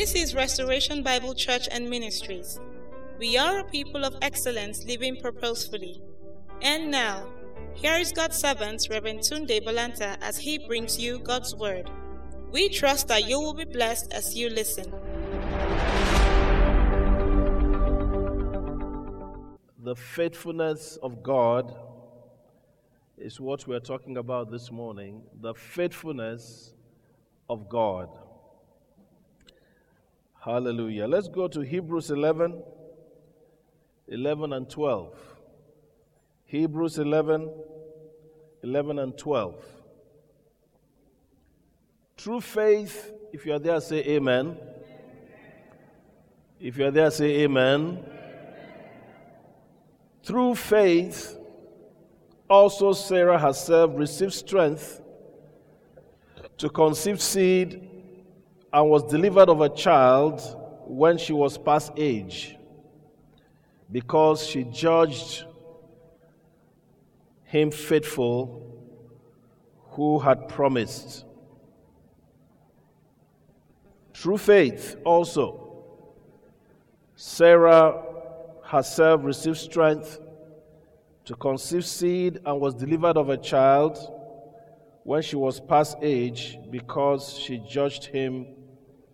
This is Restoration Bible Church and Ministries. We are a people of excellence living purposefully. And now, here is God's servant, Reverend Tunde Bolanta, as he brings you God's Word. We trust that you will be blessed as you listen. The faithfulness of God is what we're talking about this morning. The faithfulness of God. Hallelujah. Let's go to Hebrews 11, 11 and 12. Hebrews 11, 11 and 12. True faith, if you are there, say amen. If you are there, say amen. Through faith, also Sarah herself received strength to conceive seed and was delivered of a child when she was past age, because she judged him faithful who had promised. Through faith, also, Sarah herself received strength to conceive seed and was delivered of a child when she was past age because she judged him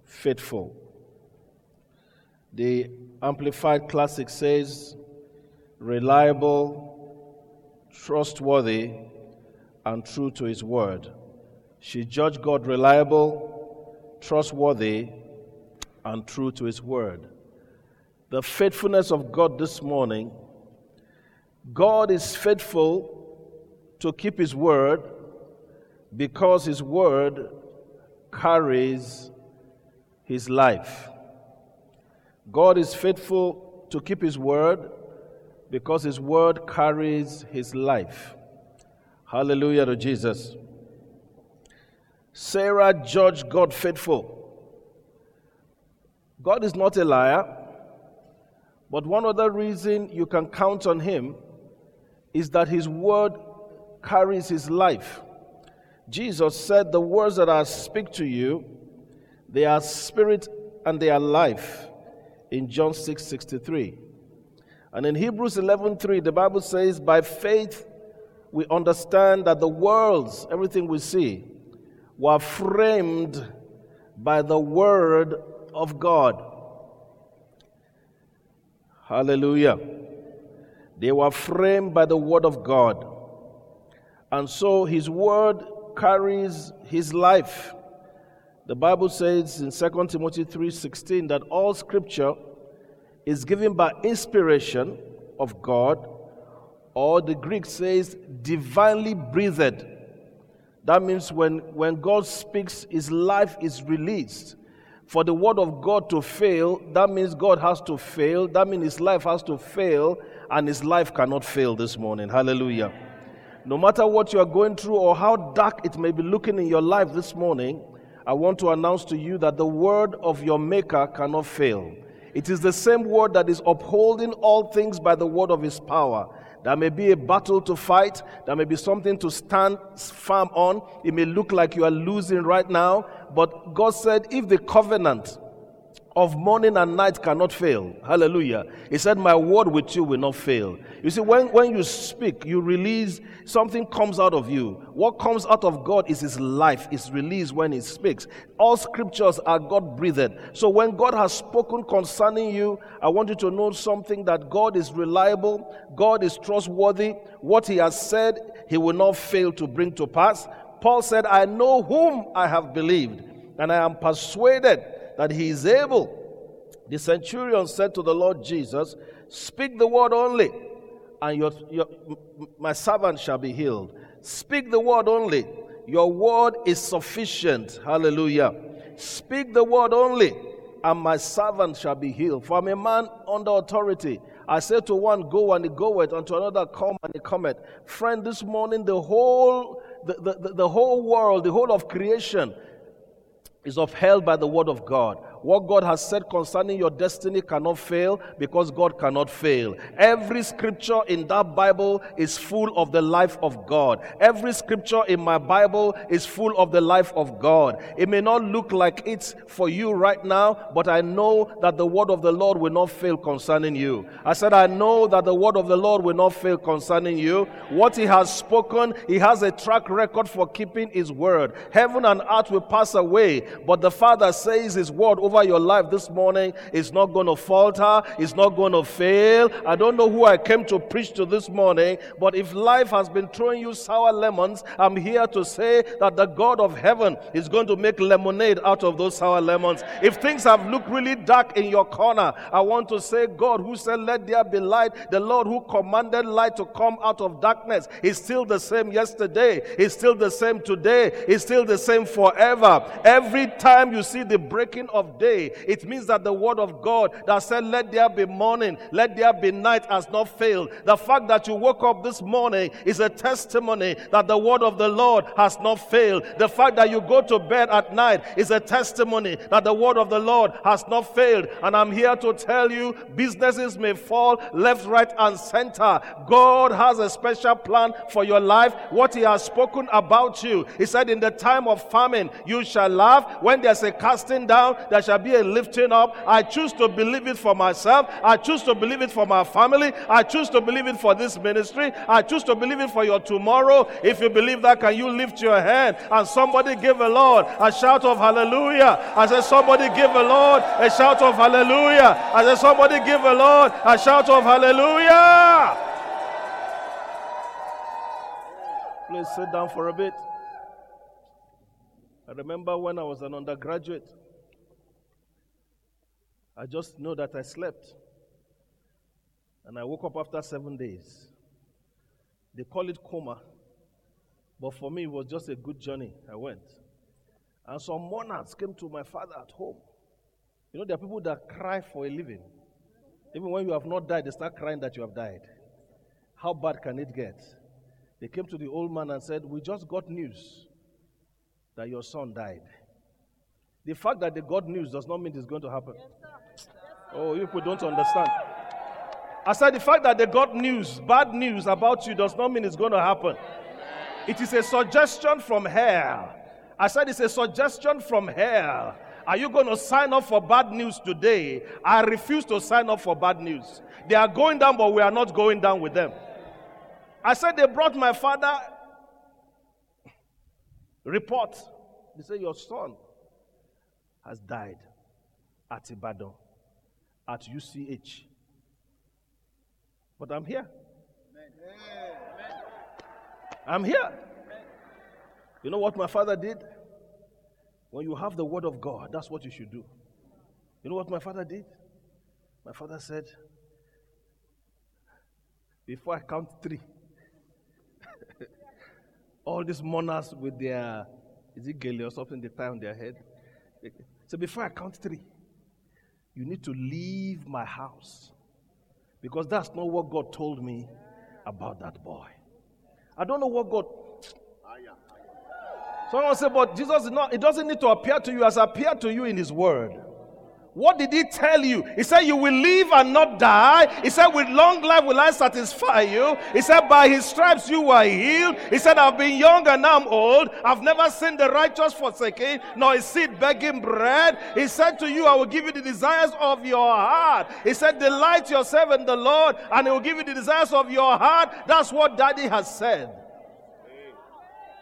faithful. The Amplified Classic says, reliable, trustworthy, and true to his word. She judged God reliable, trustworthy, and true to his word. The faithfulness of God this morning God is faithful to keep his word because his word carries his life. God is faithful to keep his word because his word carries his life. Hallelujah to Jesus. Sarah judged God faithful. God is not a liar, but one other reason you can count on him is that his word carries his life. Jesus said, The words that I speak to you, they are spirit and they are life in John 6 63. And in Hebrews 11 3, the Bible says, By faith we understand that the worlds, everything we see, were framed by the word of God. Hallelujah. They were framed by the word of God. And so his word carries his life. The Bible says in 2 Timothy 3:16 that all scripture is given by inspiration of God, or the Greek says divinely breathed. That means when, when God speaks, his life is released. For the word of God to fail, that means God has to fail. That means his life has to fail, and his life cannot fail this morning. Hallelujah. No matter what you are going through or how dark it may be looking in your life this morning, I want to announce to you that the word of your Maker cannot fail. It is the same word that is upholding all things by the word of his power. There may be a battle to fight. There may be something to stand firm on. It may look like you are losing right now. But God said, if the covenant of morning and night cannot fail. Hallelujah. He said, My word with you will not fail. You see, when, when you speak, you release, something comes out of you. What comes out of God is His life, is released when He speaks. All scriptures are God breathed. So when God has spoken concerning you, I want you to know something that God is reliable, God is trustworthy. What He has said, He will not fail to bring to pass. Paul said, I know whom I have believed, and I am persuaded that he is able. The centurion said to the Lord Jesus, Speak the word only, and your, your, my servant shall be healed. Speak the word only. Your word is sufficient. Hallelujah. Speak the word only, and my servant shall be healed. For I'm a man under authority. I say to one, Go, and he goeth, and to another, Come, and he cometh. Friend, this morning, the whole, the, the, the whole world, the whole of creation is upheld by the word of God. What God has said concerning your destiny cannot fail because God cannot fail. Every scripture in that Bible is full of the life of God. Every scripture in my Bible is full of the life of God. It may not look like it's for you right now, but I know that the word of the Lord will not fail concerning you. I said, I know that the word of the Lord will not fail concerning you. What He has spoken, He has a track record for keeping His word. Heaven and earth will pass away, but the Father says His word over your life this morning is not going to falter, it's not going to fail. I don't know who I came to preach to this morning, but if life has been throwing you sour lemons, I'm here to say that the God of heaven is going to make lemonade out of those sour lemons. If things have looked really dark in your corner, I want to say, God who said, Let there be light, the Lord who commanded light to come out of darkness, is still the same yesterday, is still the same today, is still the same forever. Every time you see the breaking of day, it means that the word of God that said, Let there be morning, let there be night, has not failed. The fact that you woke up this morning is a testimony that the word of the Lord has not failed. The fact that you go to bed at night is a testimony that the word of the Lord has not failed. And I'm here to tell you businesses may fall left, right, and center. God has a special plan for your life. What He has spoken about you. He said, In the time of famine, you shall laugh. When there's a casting down, there shall be a lifting up. I choose to believe it for myself. I choose to believe it for my family. I choose to believe it for this ministry. I choose to believe it for your tomorrow. If you believe that, can you lift your hand and somebody give the Lord a shout of hallelujah? I said, Somebody give the Lord a shout of hallelujah. I said, Somebody give the Lord a shout of hallelujah. Please sit down for a bit. I remember when I was an undergraduate, I just know that I slept. And I woke up after seven days. They call it coma. But for me, it was just a good journey. I went. And some mourners came to my father at home. You know, there are people that cry for a living. Even when you have not died, they start crying that you have died. How bad can it get? They came to the old man and said, We just got news that your son died. The fact that they got news does not mean it's going to happen. Oh, you people don't understand. I said the fact that they got news, bad news about you, does not mean it's going to happen. It is a suggestion from hell. I said it's a suggestion from hell. Are you going to sign up for bad news today? I refuse to sign up for bad news. They are going down, but we are not going down with them. I said they brought my father report. They say your son has died at Ibadan, at UCH. But I'm here. I'm here. You know what my father did? When you have the word of God, that's what you should do. You know what my father did? My father said, Before I count three, all these mourners with their, is it gele or something they tie on their head? So before I count three, you need to leave my house. Because that's not what God told me about that boy. I don't know what God. Someone say, but Jesus is not, it doesn't need to appear to you as appeared to you in his word. What did he tell you? He said, You will live and not die. He said, With long life will I satisfy you. He said, By his stripes you were healed. He said, I've been young and now I'm old. I've never seen the righteous forsaken, nor his seed begging bread. He said to you, I will give you the desires of your heart. He said, Delight yourself in the Lord, and he will give you the desires of your heart. That's what daddy has said.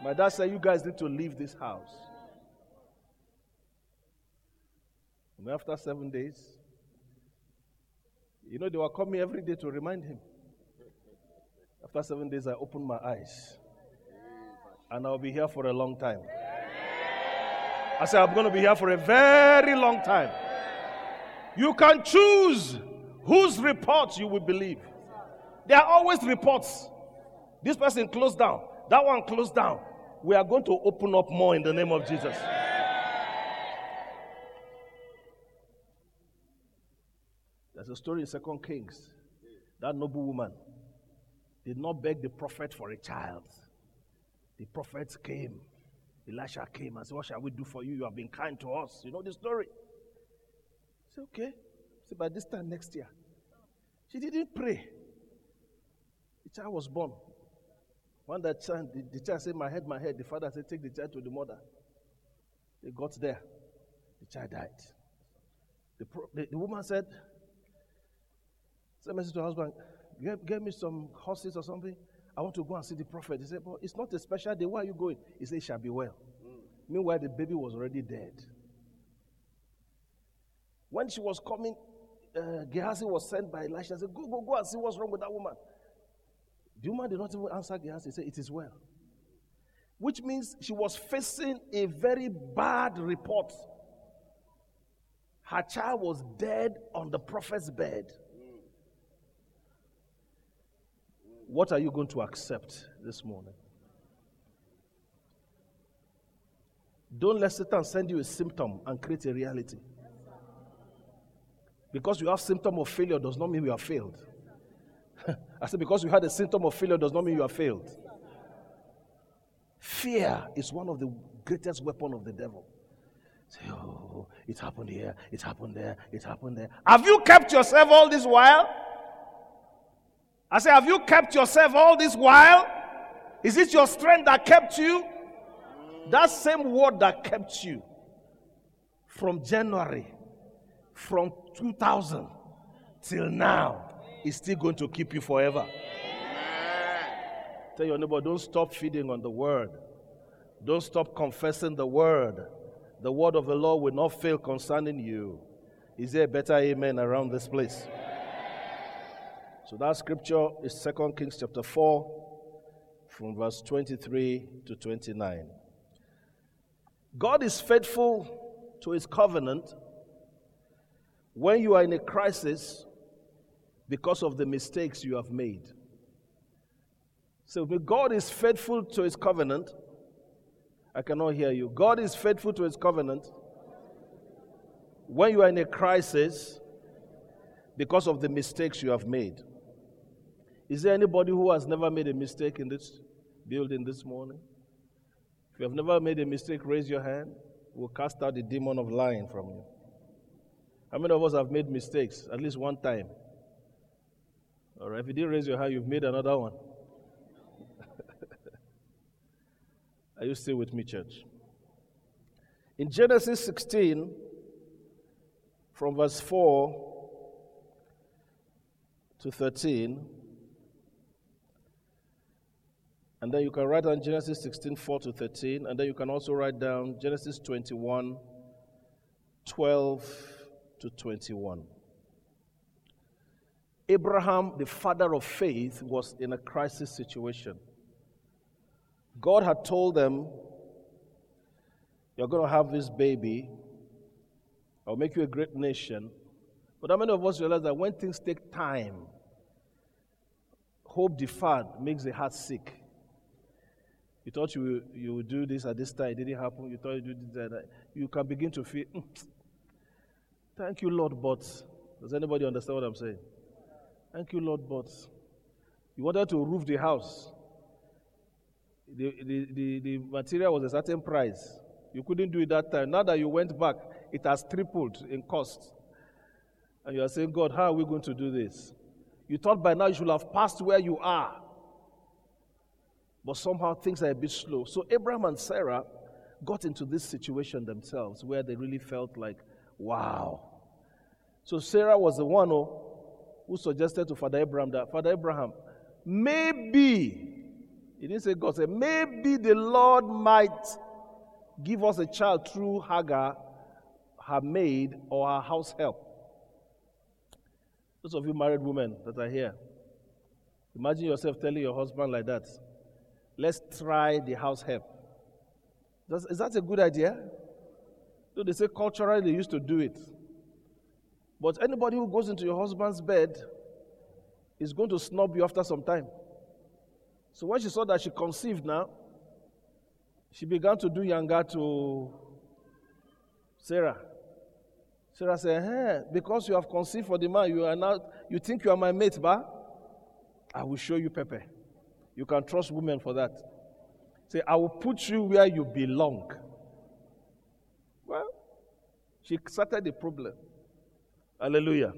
My dad said, You guys need to leave this house. And after seven days, you know, they were coming every day to remind him. After seven days, I opened my eyes. And I'll be here for a long time. I said, I'm going to be here for a very long time. You can choose whose reports you will believe. There are always reports. This person closed down, that one closed down. We are going to open up more in the name of Jesus. There's a story in Second Kings. That noble woman did not beg the prophet for a child. The prophets came. Elisha came and said, What shall we do for you? You have been kind to us. You know the story. Say, okay. Say, by this time next year. She didn't pray. The child was born. When that child, the, the child said, My head, my head, the father said, Take the child to the mother. They got there. The child died. The, the, the woman said, Send message to her husband, get, get me some horses or something. I want to go and see the prophet. He said, But it's not a special day. Why are you going? He said, It shall be well. Mm. Meanwhile, the baby was already dead. When she was coming, uh, Gehazi was sent by Elisha and said, Go, go, go and see what's wrong with that woman. The woman did not even answer Gehazi. He said, It is well. Which means she was facing a very bad report. Her child was dead on the prophet's bed. What are you going to accept this morning? Don't let Satan send you a symptom and create a reality. Because you have symptom of failure does not mean you have failed. I said because you had a symptom of failure does not mean you have failed. Fear is one of the greatest weapon of the devil. Say, oh, it happened here, it happened there, it happened there. Have you kept yourself all this while? I say, have you kept yourself all this while? Is it your strength that kept you? That same word that kept you from January, from 2000 till now, is still going to keep you forever. Tell your neighbor, don't stop feeding on the word. Don't stop confessing the word. The word of the Lord will not fail concerning you. Is there a better amen around this place? So that scripture is 2 Kings chapter 4, from verse 23 to 29. God is faithful to his covenant when you are in a crisis because of the mistakes you have made. So God is faithful to his covenant. I cannot hear you. God is faithful to his covenant when you are in a crisis because of the mistakes you have made. Is there anybody who has never made a mistake in this building this morning? If you have never made a mistake, raise your hand. We'll cast out the demon of lying from you. How many of us have made mistakes at least one time? All right, if you didn't raise your hand, you've made another one. Are you still with me, church? In Genesis 16, from verse 4 to 13, and then you can write down Genesis 16, 4 to 13. And then you can also write down Genesis 21, 12 to 21. Abraham, the father of faith, was in a crisis situation. God had told them, You're going to have this baby. I'll make you a great nation. But how many of us realize that when things take time, hope deferred makes the heart sick? You thought you, you would do this at this time, it didn't happen. You thought you would do that. You can begin to feel, mm, thank you, Lord, but. Does anybody understand what I'm saying? Thank you, Lord, but. You wanted to roof the house. The, the, the, the material was a certain price. You couldn't do it that time. Now that you went back, it has tripled in cost. And you are saying, God, how are we going to do this? You thought by now you should have passed where you are. But somehow things are a bit slow. So Abraham and Sarah got into this situation themselves where they really felt like, wow. So Sarah was the one who, who suggested to Father Abraham that, Father Abraham, maybe, he didn't say God, said, maybe the Lord might give us a child through Hagar, her maid, or her house help. Those of you married women that are here, imagine yourself telling your husband like that. Let's try the house help. Does, is that a good idea? So they say culturally they used to do it. But anybody who goes into your husband's bed is going to snub you after some time. So when she saw that she conceived now, she began to do yanga to Sarah. Sarah said, hey, because you have conceived for the man, you are now you think you are my mate, but I will show you Pepe. You can trust women for that. Say, I will put you where you belong. Well, she started the problem. Hallelujah.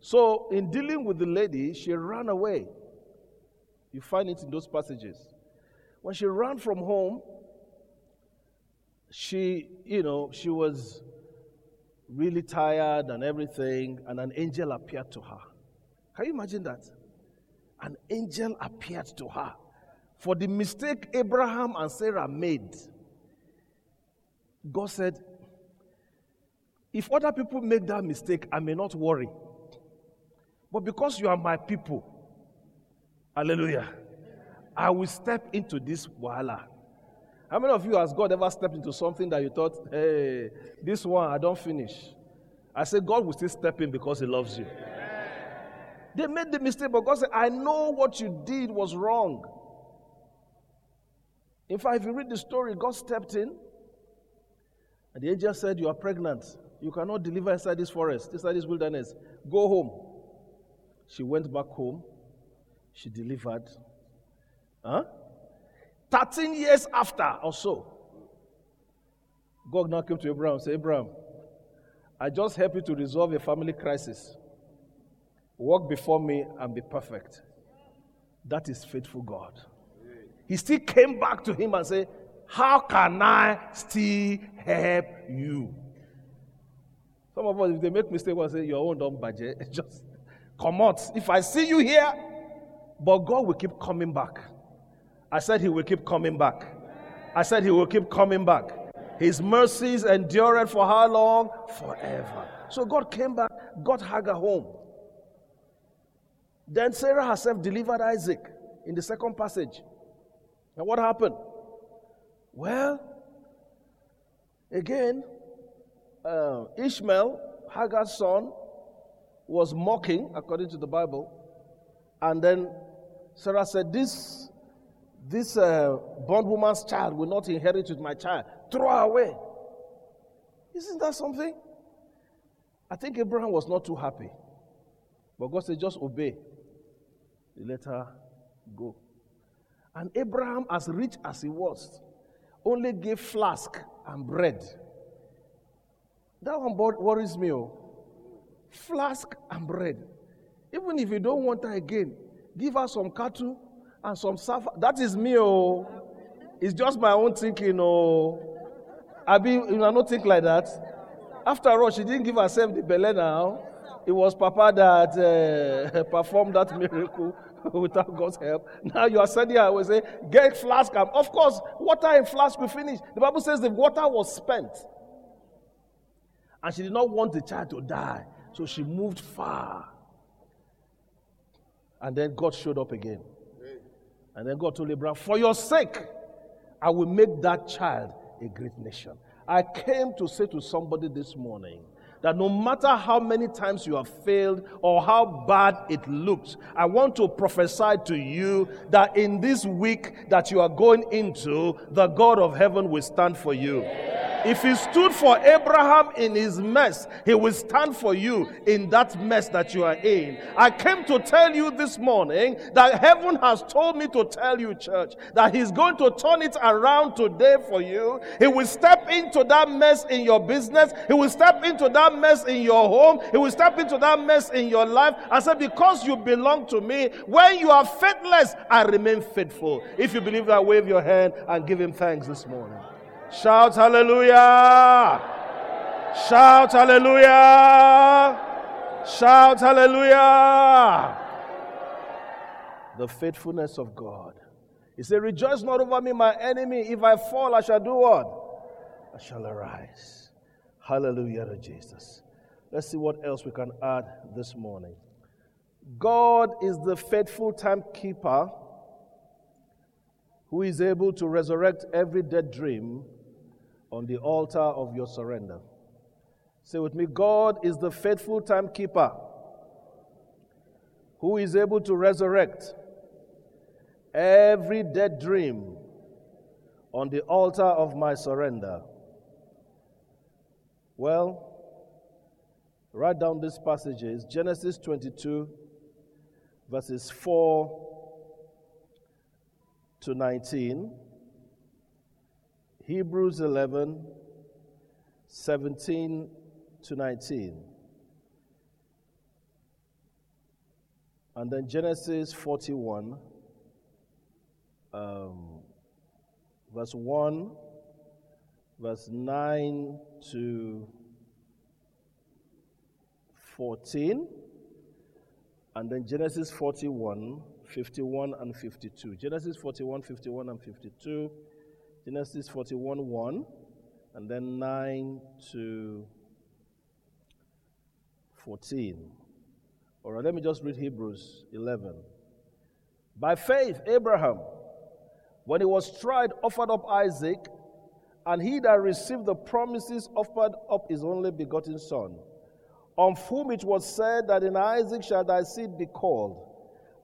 So, in dealing with the lady, she ran away. You find it in those passages. When she ran from home, she, you know, she was really tired and everything, and an angel appeared to her. Can you imagine that? An angel appeared to her for the mistake Abraham and Sarah made. God said, If other people make that mistake, I may not worry. But because you are my people, hallelujah, I will step into this wahala. How many of you has God ever stepped into something that you thought, hey, this one I don't finish? I said, God will still step in because He loves you. They made the mistake, but God said, I know what you did was wrong. In fact, if you read the story, God stepped in, and the angel said, You are pregnant. You cannot deliver inside this forest, inside this wilderness. Go home. She went back home. She delivered. Huh? 13 years after or so, God now came to Abraham and said, Abraham, I just help you to resolve your family crisis. Walk before me and be perfect. That is faithful God. He still came back to him and said, How can I still help you? Some of us, if they make mistake, will say, Your own don't budget. Just come out. If I see you here, but God will keep coming back. I said he will keep coming back. I said he will keep coming back. His mercies endured for how long? Forever. So God came back, got Hagar home. Then Sarah herself delivered Isaac in the second passage. And what happened? Well, again, uh, Ishmael, Hagar's son, was mocking, according to the Bible. And then Sarah said, This this uh, bondwoman's child will not inherit with my child. Throw her away. Isn't that something? I think Abraham was not too happy. But God said, just obey. Let her go. And Abraham, as rich as he was, only gave flask and bread. That one worries me. Oh. Flask and bread. Even if you don't want her again, give her some cattle and some suffer. That is me, oh. It's just my own thinking, oh. I be you know, not think like that. After all, she didn't give herself the belly now. It was Papa that uh, performed that miracle without God's help. Now you are sending I will say, get flask. Of course, water in flask will finish. The Bible says the water was spent. And she did not want the child to die. So she moved far. And then God showed up again. And then God told Abraham, For your sake, I will make that child a great nation. I came to say to somebody this morning that no matter how many times you have failed or how bad it looks, I want to prophesy to you that in this week that you are going into, the God of heaven will stand for you. If he stood for Abraham in his mess, he will stand for you in that mess that you are in. I came to tell you this morning that heaven has told me to tell you, church, that he's going to turn it around today for you. He will step into that mess in your business. He will step into that mess in your home. He will step into that mess in your life. I said, because you belong to me, when you are faithless, I remain faithful. If you believe that, wave your hand and give him thanks this morning. Shout hallelujah. Shout hallelujah. Shout hallelujah. The faithfulness of God. He said, Rejoice not over me, my enemy. If I fall, I shall do what? I shall arise. Hallelujah to Jesus. Let's see what else we can add this morning. God is the faithful timekeeper who is able to resurrect every dead dream on the altar of your surrender. Say with me God is the faithful timekeeper who is able to resurrect every dead dream on the altar of my surrender. Well, write down these passages Genesis 22, verses 4 to 19. Hebrews 11, 17 to 19. And then Genesis 41, um, verse 1, verse 9 to 14. And then Genesis 41, 51 and 52. Genesis 41, 51 and 52. Genesis 41, 1. And then 9 to 14. All right, let me just read Hebrews 11. By faith, Abraham, when he was tried, offered up Isaac, and he that received the promises offered up his only begotten son, of whom it was said that in Isaac shall thy seed be called,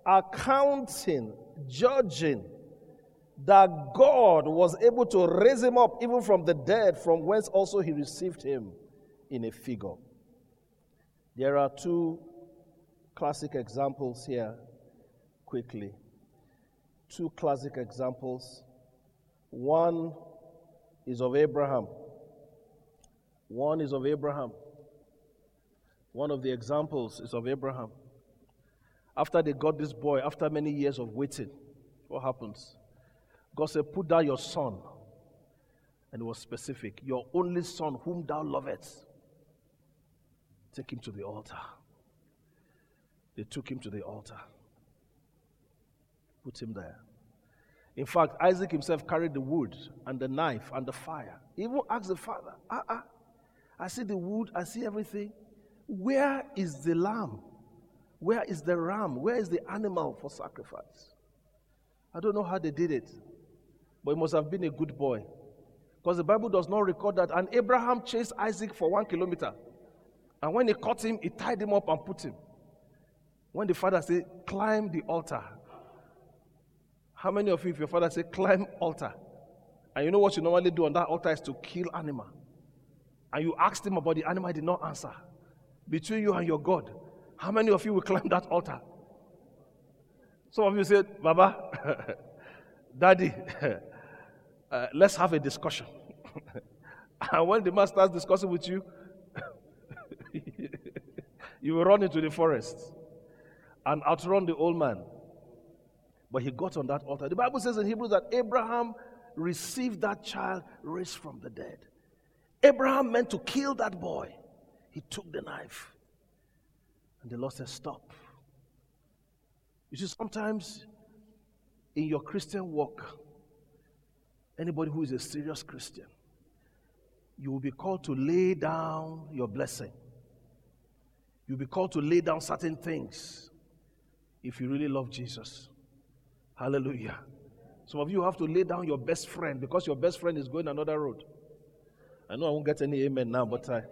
accounting, judging that God was able to raise him up even from the dead, from whence also he received him in a figure. There are two classic examples here, quickly. Two classic examples. One is of Abraham. One is of Abraham. One of the examples is of Abraham. After they got this boy, after many years of waiting, what happens? God said, Put down your son. And it was specific. Your only son, whom thou lovest. Take him to the altar. They took him to the altar, put him there. In fact, Isaac himself carried the wood and the knife and the fire. He even asked the father, Ah, ah, I see the wood, I see everything. Where is the lamb? Where is the ram? Where is the animal for sacrifice? I don't know how they did it, but he must have been a good boy. Because the Bible does not record that. And Abraham chased Isaac for one kilometer. And when he caught him, he tied him up and put him. When the father said, climb the altar. How many of you, if your father said, climb altar, and you know what you normally do on that altar is to kill animal, and you asked him about the animal, he did not answer. Between you and your God, how many of you will climb that altar? Some of you said, Baba, Daddy, uh, let's have a discussion. and when the man starts discussing with you, you will run into the forest and outrun the old man. But he got on that altar. The Bible says in Hebrews that Abraham received that child raised from the dead. Abraham meant to kill that boy. He took the knife. And the Lord said, Stop. You see, sometimes in your Christian walk, anybody who is a serious Christian, you will be called to lay down your blessing. You'll be called to lay down certain things if you really love Jesus. Hallelujah. Some of you have to lay down your best friend because your best friend is going another road. I know I won't get any amen now, but I,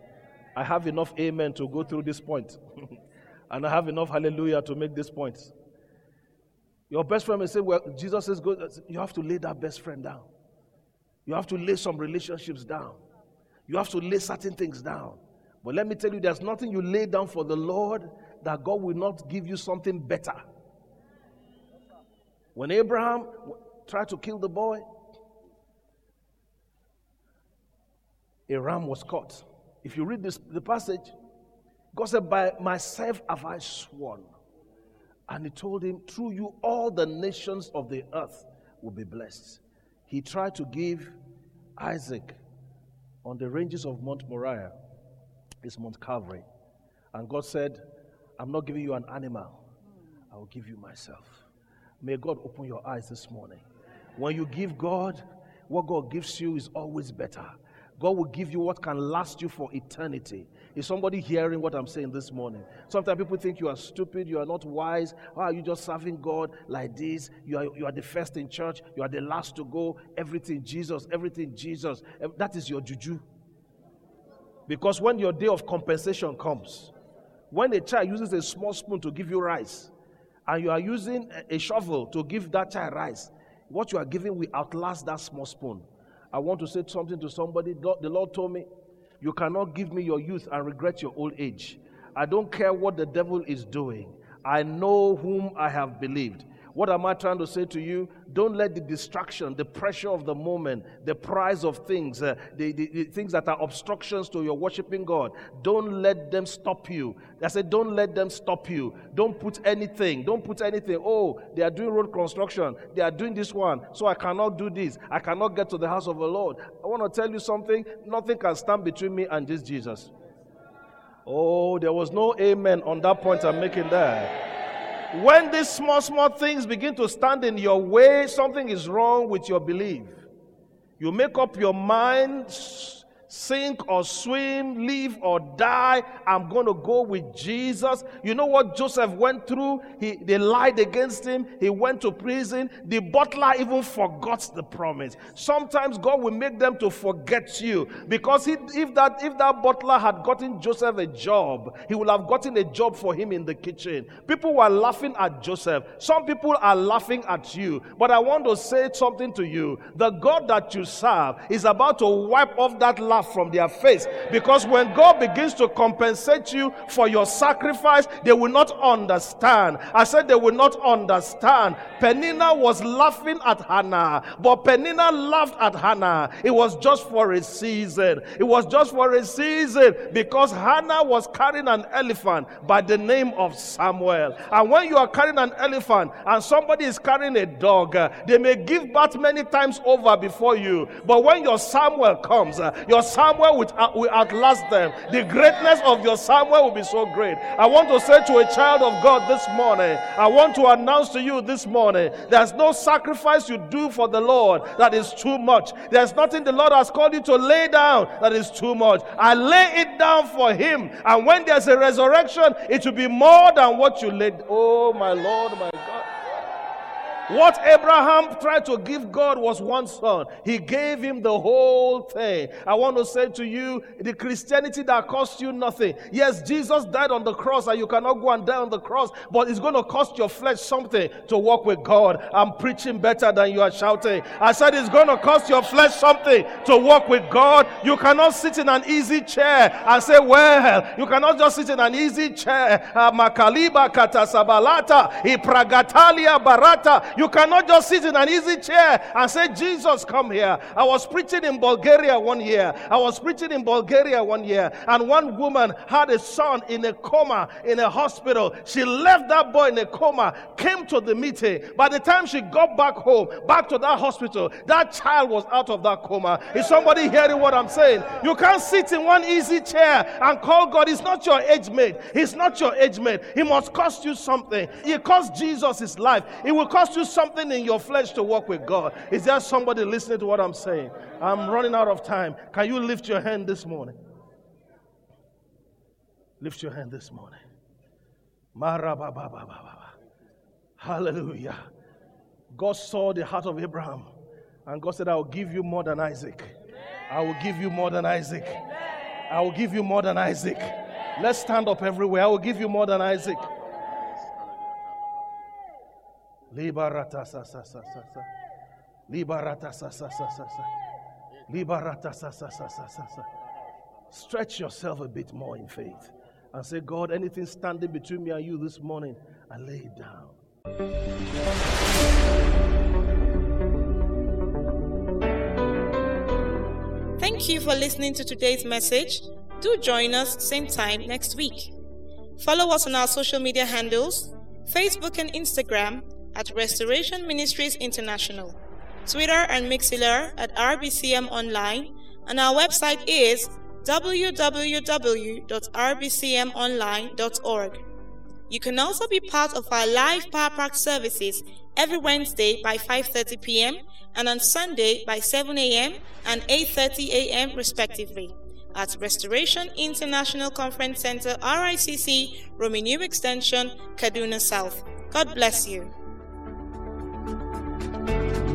I have enough amen to go through this point. and I have enough hallelujah to make this point. Your best friend may say, Well, Jesus says, go. You have to lay that best friend down. You have to lay some relationships down. You have to lay certain things down. But let me tell you, there's nothing you lay down for the Lord that God will not give you something better. When Abraham tried to kill the boy, a ram was caught. If you read this, the passage, God said, By myself have I sworn. And he told him, Through you, all the nations of the earth will be blessed. He tried to give Isaac on the ranges of Mount Moriah, is Mount Calvary. And God said, I'm not giving you an animal, I will give you myself. May God open your eyes this morning. When you give God, what God gives you is always better. God will give you what can last you for eternity. Is somebody hearing what I'm saying this morning? Sometimes people think you are stupid, you are not wise. Why are you just serving God like this? You are, you are the first in church, you are the last to go. Everything Jesus, everything Jesus. That is your juju. Because when your day of compensation comes, when a child uses a small spoon to give you rice, and you are using a shovel to give that child rice, what you are giving will outlast that small spoon. I want to say something to somebody. The Lord told me, You cannot give me your youth and regret your old age. I don't care what the devil is doing. I know whom I have believed. What am I trying to say to you? Don't let the distraction, the pressure of the moment, the price of things, uh, the, the, the, things that are obstructions to your worshiping God, don't let them stop you. I said, don't let them stop you. Don't put anything, don't put anything. Oh, they are doing road construction, they are doing this one, so I cannot do this. I cannot get to the house of the Lord. I want to tell you something nothing can stand between me and this Jesus. Oh, there was no amen on that point I'm making there. When these small, small things begin to stand in your way, something is wrong with your belief. You make up your mind sink or swim, live or die. I'm going to go with Jesus. You know what Joseph went through? He, they lied against him. He went to prison. The butler even forgot the promise. Sometimes God will make them to forget you because he, if that if that butler had gotten Joseph a job, he would have gotten a job for him in the kitchen. People were laughing at Joseph. Some people are laughing at you. But I want to say something to you. The God that you serve is about to wipe off that laugh from their face. Because when God begins to compensate you for your sacrifice, they will not understand. I said they will not understand. Peninnah was laughing at Hannah, but Peninnah laughed at Hannah. It was just for a season. It was just for a season because Hannah was carrying an elephant by the name of Samuel. And when you are carrying an elephant and somebody is carrying a dog, uh, they may give birth many times over before you. But when your Samuel comes, uh, your Samuel will, will outlast them. The greatness of your Samuel will be so great. I want to say to a child of God this morning, I want to announce to you this morning, there's no sacrifice you do for the Lord that is too much. There's nothing the Lord has called you to lay down that is too much. I lay it down for Him. And when there's a resurrection, it will be more than what you laid. Oh, my Lord, my God. What Abraham tried to give God was one son. He gave him the whole thing. I want to say to you, the Christianity that cost you nothing. Yes, Jesus died on the cross and you cannot go and die on the cross, but it's going to cost your flesh something to walk with God. I'm preaching better than you are shouting. I said it's going to cost your flesh something to walk with God. You cannot sit in an easy chair and say, well, you cannot just sit in an easy chair. Makaliba katasabalata, ipragatalia barata. You cannot just sit in an easy chair and say, Jesus, come here. I was preaching in Bulgaria one year. I was preaching in Bulgaria one year, and one woman had a son in a coma in a hospital. She left that boy in a coma, came to the meeting. By the time she got back home, back to that hospital, that child was out of that coma. Is somebody hearing what I'm saying? You can't sit in one easy chair and call God. He's not your age mate. He's not your age mate. He must cost you something. It cost Jesus his life. It will cost you something in your flesh to walk with God. Is there somebody listening to what I'm saying? I'm running out of time. Can you lift your hand this morning? Lift your hand this morning. Hallelujah. God saw the heart of Abraham and God said, I will give you more than Isaac. I will give you more than Isaac. I will give you more than Isaac. Let's stand up everywhere. I will give you more than Isaac. Liberata sa sa sa sa sa. Liberata sa sa sa sa sa. Liberata sa sa sa sa sa sa. Stretch yourself a bit more in faith and say, God, anything standing between me and you this morning, I lay it down. Thank you for listening to today's message. Do join us same time next week. Follow us on our social media handles, Facebook and Instagram at Restoration Ministries International, Twitter and Mixlr at RBCM Online, and our website is www.rbcmonline.org. You can also be part of our live Power Pack services every Wednesday by 5:30 p.m. and on Sunday by 7 a.m. and 8:30 a.m. respectively at Restoration International Conference Center RICC, Romeo Extension, Kaduna South. God bless you thank you